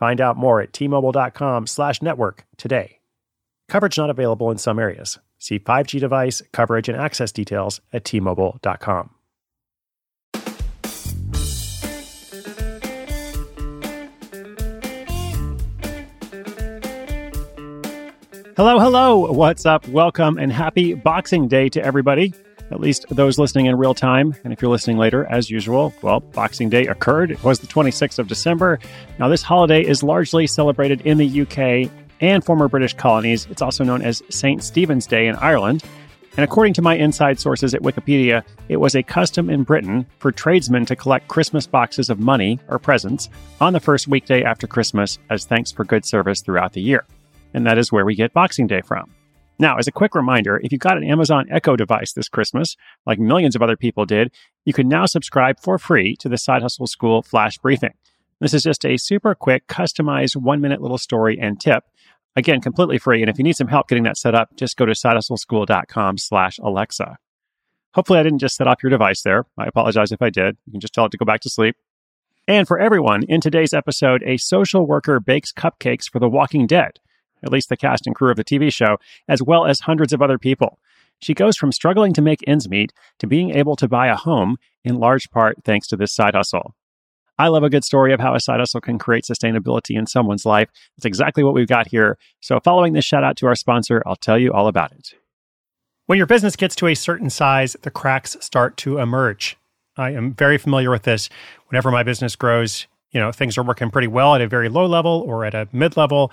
Find out more at tmobile.com slash network today. Coverage not available in some areas. See 5G device, coverage, and access details at tmobile.com. Hello, hello. What's up? Welcome and happy Boxing Day to everybody at least those listening in real time. And if you're listening later, as usual, well, Boxing Day occurred. It was the 26th of December. Now, this holiday is largely celebrated in the UK and former British colonies. It's also known as St. Stephen's Day in Ireland. And according to my inside sources at Wikipedia, it was a custom in Britain for tradesmen to collect Christmas boxes of money or presents on the first weekday after Christmas as thanks for good service throughout the year. And that is where we get Boxing Day from. Now, as a quick reminder, if you got an Amazon Echo device this Christmas, like millions of other people did, you can now subscribe for free to the Side Hustle School Flash Briefing. This is just a super quick, customized one minute little story and tip. Again, completely free. And if you need some help getting that set up, just go to sidehustleschool.com slash Alexa. Hopefully I didn't just set off your device there. I apologize if I did. You can just tell it to go back to sleep. And for everyone, in today's episode, a social worker bakes cupcakes for The Walking Dead at least the cast and crew of the TV show, as well as hundreds of other people. She goes from struggling to make ends meet to being able to buy a home, in large part thanks to this side hustle. I love a good story of how a side hustle can create sustainability in someone's life. That's exactly what we've got here. So, following this shout out to our sponsor, I'll tell you all about it. When your business gets to a certain size, the cracks start to emerge. I am very familiar with this. Whenever my business grows, you know, things are working pretty well at a very low level or at a mid level,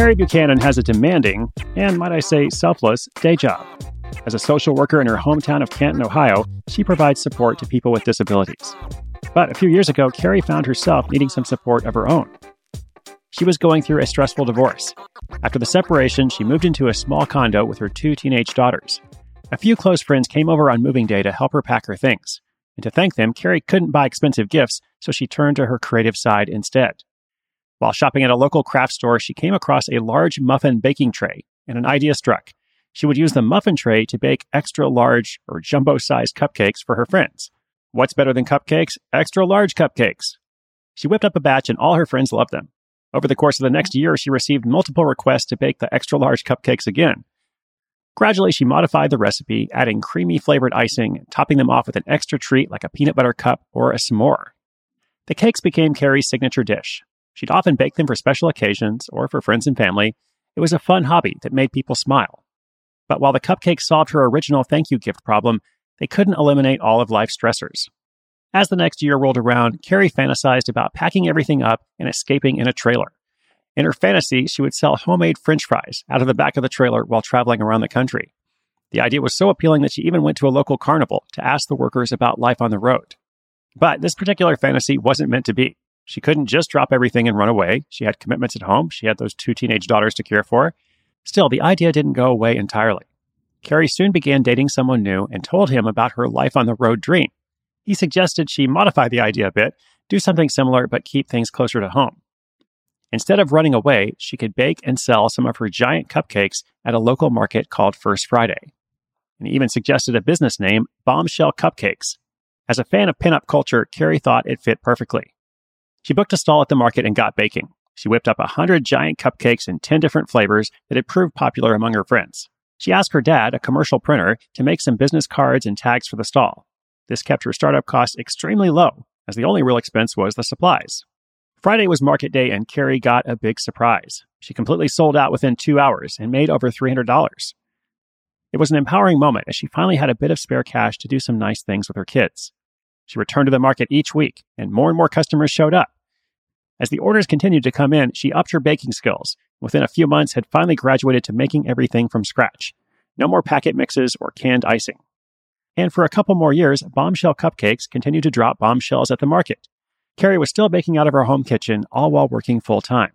Carrie Buchanan has a demanding, and might I say, selfless, day job. As a social worker in her hometown of Canton, Ohio, she provides support to people with disabilities. But a few years ago, Carrie found herself needing some support of her own. She was going through a stressful divorce. After the separation, she moved into a small condo with her two teenage daughters. A few close friends came over on moving day to help her pack her things. And to thank them, Carrie couldn't buy expensive gifts, so she turned to her creative side instead. While shopping at a local craft store, she came across a large muffin baking tray, and an idea struck. She would use the muffin tray to bake extra large or jumbo sized cupcakes for her friends. What's better than cupcakes? Extra large cupcakes. She whipped up a batch, and all her friends loved them. Over the course of the next year, she received multiple requests to bake the extra large cupcakes again. Gradually, she modified the recipe, adding creamy flavored icing, topping them off with an extra treat like a peanut butter cup or a s'more. The cakes became Carrie's signature dish, She'd often bake them for special occasions or for friends and family. It was a fun hobby that made people smile. But while the cupcakes solved her original thank you gift problem, they couldn't eliminate all of life's stressors. As the next year rolled around, Carrie fantasized about packing everything up and escaping in a trailer. In her fantasy, she would sell homemade french fries out of the back of the trailer while traveling around the country. The idea was so appealing that she even went to a local carnival to ask the workers about life on the road. But this particular fantasy wasn't meant to be. She couldn't just drop everything and run away. She had commitments at home. She had those two teenage daughters to care for. Still, the idea didn't go away entirely. Carrie soon began dating someone new and told him about her life on the road dream. He suggested she modify the idea a bit, do something similar but keep things closer to home. Instead of running away, she could bake and sell some of her giant cupcakes at a local market called First Friday. And he even suggested a business name, Bombshell Cupcakes. As a fan of pinup culture, Carrie thought it fit perfectly. She booked a stall at the market and got baking. She whipped up a hundred giant cupcakes in 10 different flavors that had proved popular among her friends. She asked her dad, a commercial printer, to make some business cards and tags for the stall. This kept her startup costs extremely low, as the only real expense was the supplies. Friday was market day, and Carrie got a big surprise. She completely sold out within two hours and made over $300. It was an empowering moment as she finally had a bit of spare cash to do some nice things with her kids. She returned to the market each week, and more and more customers showed up. As the orders continued to come in, she upped her baking skills. Within a few months, had finally graduated to making everything from scratch. No more packet mixes or canned icing. And for a couple more years, Bombshell Cupcakes continued to drop bombshells at the market. Carrie was still baking out of her home kitchen, all while working full time.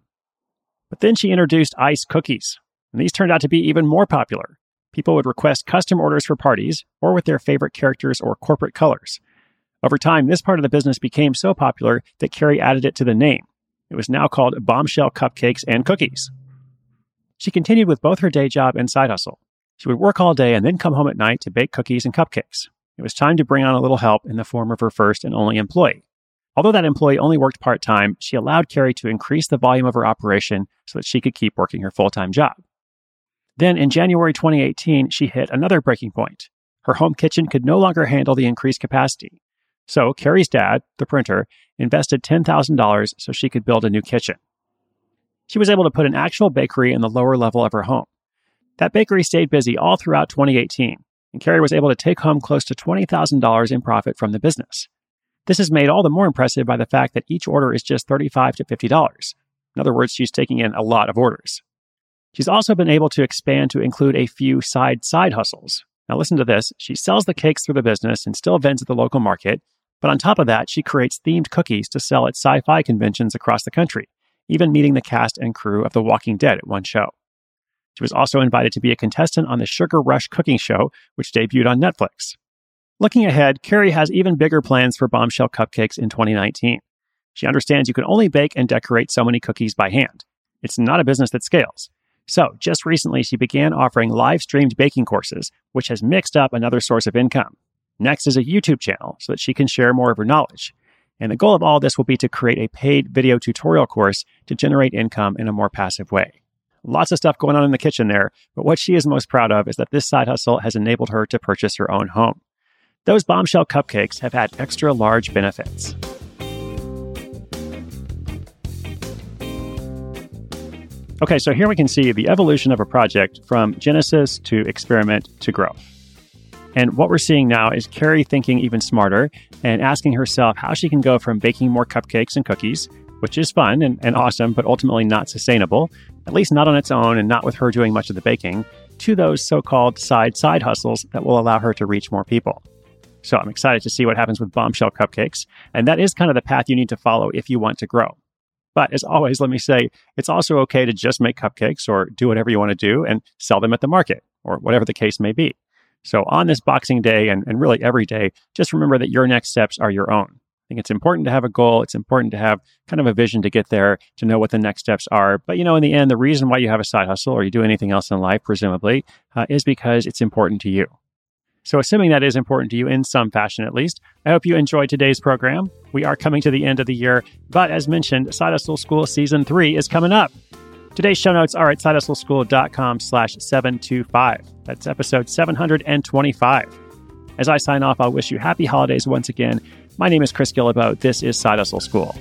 But then she introduced ice cookies, and these turned out to be even more popular. People would request custom orders for parties or with their favorite characters or corporate colors. Over time, this part of the business became so popular that Carrie added it to the name. It was now called Bombshell Cupcakes and Cookies. She continued with both her day job and side hustle. She would work all day and then come home at night to bake cookies and cupcakes. It was time to bring on a little help in the form of her first and only employee. Although that employee only worked part time, she allowed Carrie to increase the volume of her operation so that she could keep working her full time job. Then in January 2018, she hit another breaking point. Her home kitchen could no longer handle the increased capacity. So Carrie's dad, the printer, invested $10,000 so she could build a new kitchen. She was able to put an actual bakery in the lower level of her home. That bakery stayed busy all throughout 2018, and Carrie was able to take home close to $20,000 in profit from the business. This is made all the more impressive by the fact that each order is just 35 to $50. In other words, she's taking in a lot of orders. She's also been able to expand to include a few side side hustles. Now listen to this. She sells the cakes through the business and still vends at the local market. But on top of that, she creates themed cookies to sell at sci fi conventions across the country, even meeting the cast and crew of The Walking Dead at one show. She was also invited to be a contestant on the Sugar Rush cooking show, which debuted on Netflix. Looking ahead, Carrie has even bigger plans for bombshell cupcakes in 2019. She understands you can only bake and decorate so many cookies by hand. It's not a business that scales. So, just recently, she began offering live streamed baking courses, which has mixed up another source of income. Next is a YouTube channel so that she can share more of her knowledge. And the goal of all this will be to create a paid video tutorial course to generate income in a more passive way. Lots of stuff going on in the kitchen there, but what she is most proud of is that this side hustle has enabled her to purchase her own home. Those bombshell cupcakes have had extra large benefits. Okay, so here we can see the evolution of a project from genesis to experiment to growth. And what we're seeing now is Carrie thinking even smarter and asking herself how she can go from baking more cupcakes and cookies, which is fun and, and awesome, but ultimately not sustainable, at least not on its own and not with her doing much of the baking, to those so called side side hustles that will allow her to reach more people. So I'm excited to see what happens with bombshell cupcakes. And that is kind of the path you need to follow if you want to grow. But as always, let me say it's also okay to just make cupcakes or do whatever you want to do and sell them at the market or whatever the case may be. So on this Boxing Day and, and really every day, just remember that your next steps are your own. I think it's important to have a goal. It's important to have kind of a vision to get there, to know what the next steps are. But, you know, in the end, the reason why you have a side hustle or you do anything else in life, presumably, uh, is because it's important to you. So, assuming that is important to you in some fashion at least, I hope you enjoyed today's program. We are coming to the end of the year, but as mentioned, Side Hustle School Season 3 is coming up. Today's show notes are at sidehustleschool.com slash 725. That's episode 725. As I sign off, I'll wish you happy holidays once again. My name is Chris Guillebeau. This is Side Hustle School.